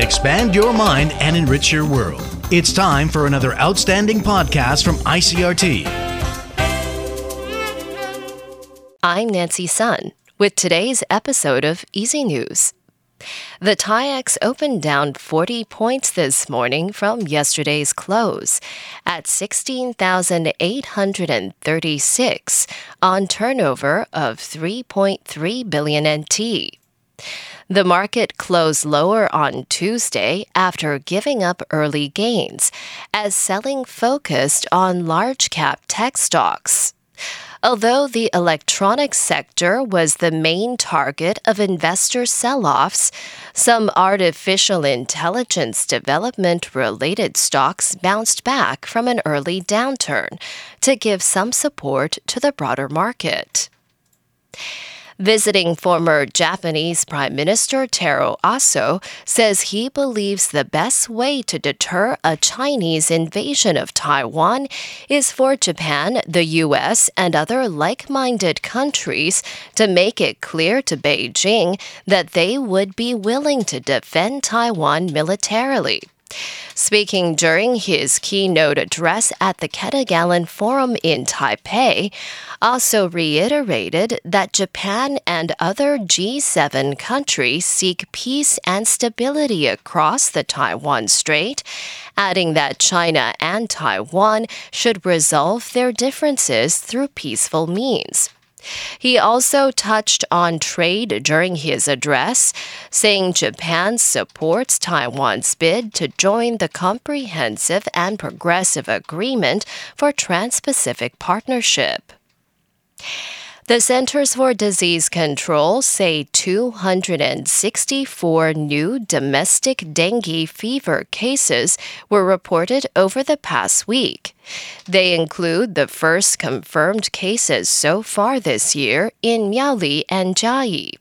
Expand your mind and enrich your world. It's time for another outstanding podcast from ICRT. I'm Nancy Sun with today's episode of EZ News. The TAIEX opened down 40 points this morning from yesterday's close at 16,836 on turnover of 3.3 billion NT. The market closed lower on Tuesday after giving up early gains as selling focused on large cap tech stocks. Although the electronics sector was the main target of investor sell offs, some artificial intelligence development related stocks bounced back from an early downturn to give some support to the broader market. Visiting former Japanese Prime Minister Taro Aso says he believes the best way to deter a Chinese invasion of Taiwan is for Japan, the U.S., and other like minded countries to make it clear to Beijing that they would be willing to defend Taiwan militarily. Speaking during his keynote address at the Ketagalan Forum in Taipei, Aso reiterated that Japan and other G7 countries seek peace and stability across the Taiwan Strait, adding that China and Taiwan should resolve their differences through peaceful means. He also touched on trade during his address, saying Japan supports Taiwan's bid to join the Comprehensive and Progressive Agreement for Trans Pacific Partnership. The Centers for Disease Control say 264 new domestic dengue fever cases were reported over the past week. They include the first confirmed cases so far this year in Miaoli and Chiayi.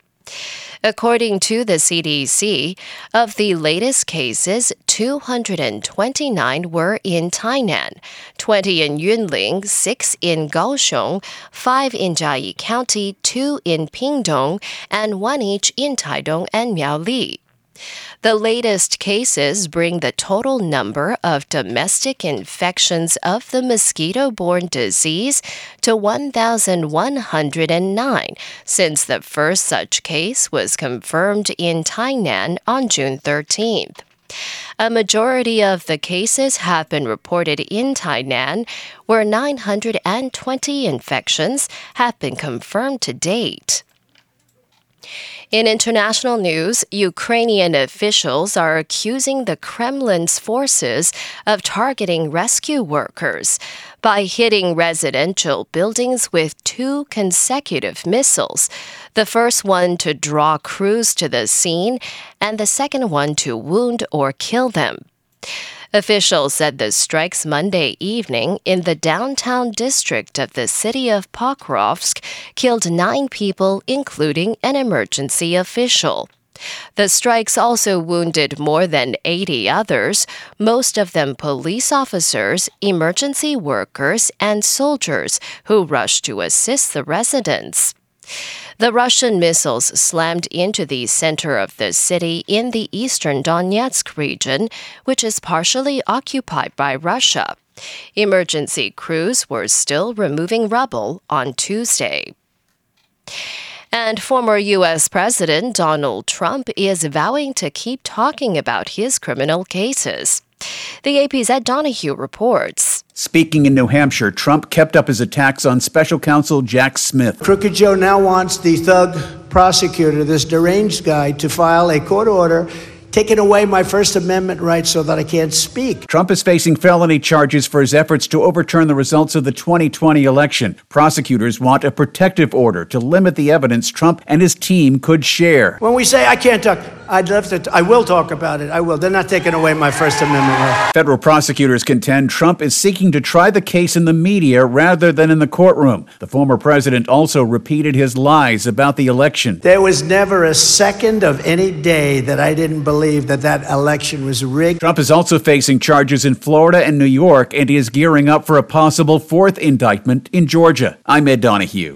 According to the CDC, of the latest cases, 229 were in Tainan, 20 in Yunlin, 6 in Kaohsiung, 5 in Chiayi County, 2 in Pingdong, and 1 each in Taidong and Miaoli. The latest cases bring the total number of domestic infections of the mosquito borne disease to 1,109 since the first such case was confirmed in Tainan on June 13th. A majority of the cases have been reported in Tainan, where 920 infections have been confirmed to date. In international news, Ukrainian officials are accusing the Kremlin's forces of targeting rescue workers by hitting residential buildings with two consecutive missiles. The first one to draw crews to the scene, and the second one to wound or kill them. Officials said the strikes Monday evening in the downtown district of the city of Pokrovsk killed nine people, including an emergency official. The strikes also wounded more than 80 others, most of them police officers, emergency workers, and soldiers who rushed to assist the residents. The Russian missiles slammed into the center of the city in the eastern Donetsk region, which is partially occupied by Russia. Emergency crews were still removing rubble on Tuesday. And former U.S. President Donald Trump is vowing to keep talking about his criminal cases. The AP's Ed Donahue reports. Speaking in New Hampshire, Trump kept up his attacks on special counsel Jack Smith. Crooked Joe now wants the thug prosecutor, this deranged guy, to file a court order taking away my First Amendment rights so that I can't speak. Trump is facing felony charges for his efforts to overturn the results of the 2020 election. Prosecutors want a protective order to limit the evidence Trump and his team could share. When we say I can't talk, I'd love to. I will talk about it. I will. They're not taking away my First Amendment rights. Federal prosecutors contend Trump is seeking to try the case in the media rather than in the courtroom. The former president also repeated his lies about the election. There was never a second of any day that I didn't believe that that election was rigged. Trump is also facing charges in Florida and New York, and he is gearing up for a possible fourth indictment in Georgia. I'm Ed Donahue.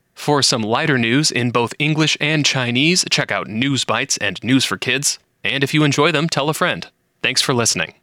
For some lighter news in both English and Chinese, check out News Bites and News for Kids. And if you enjoy them, tell a friend. Thanks for listening.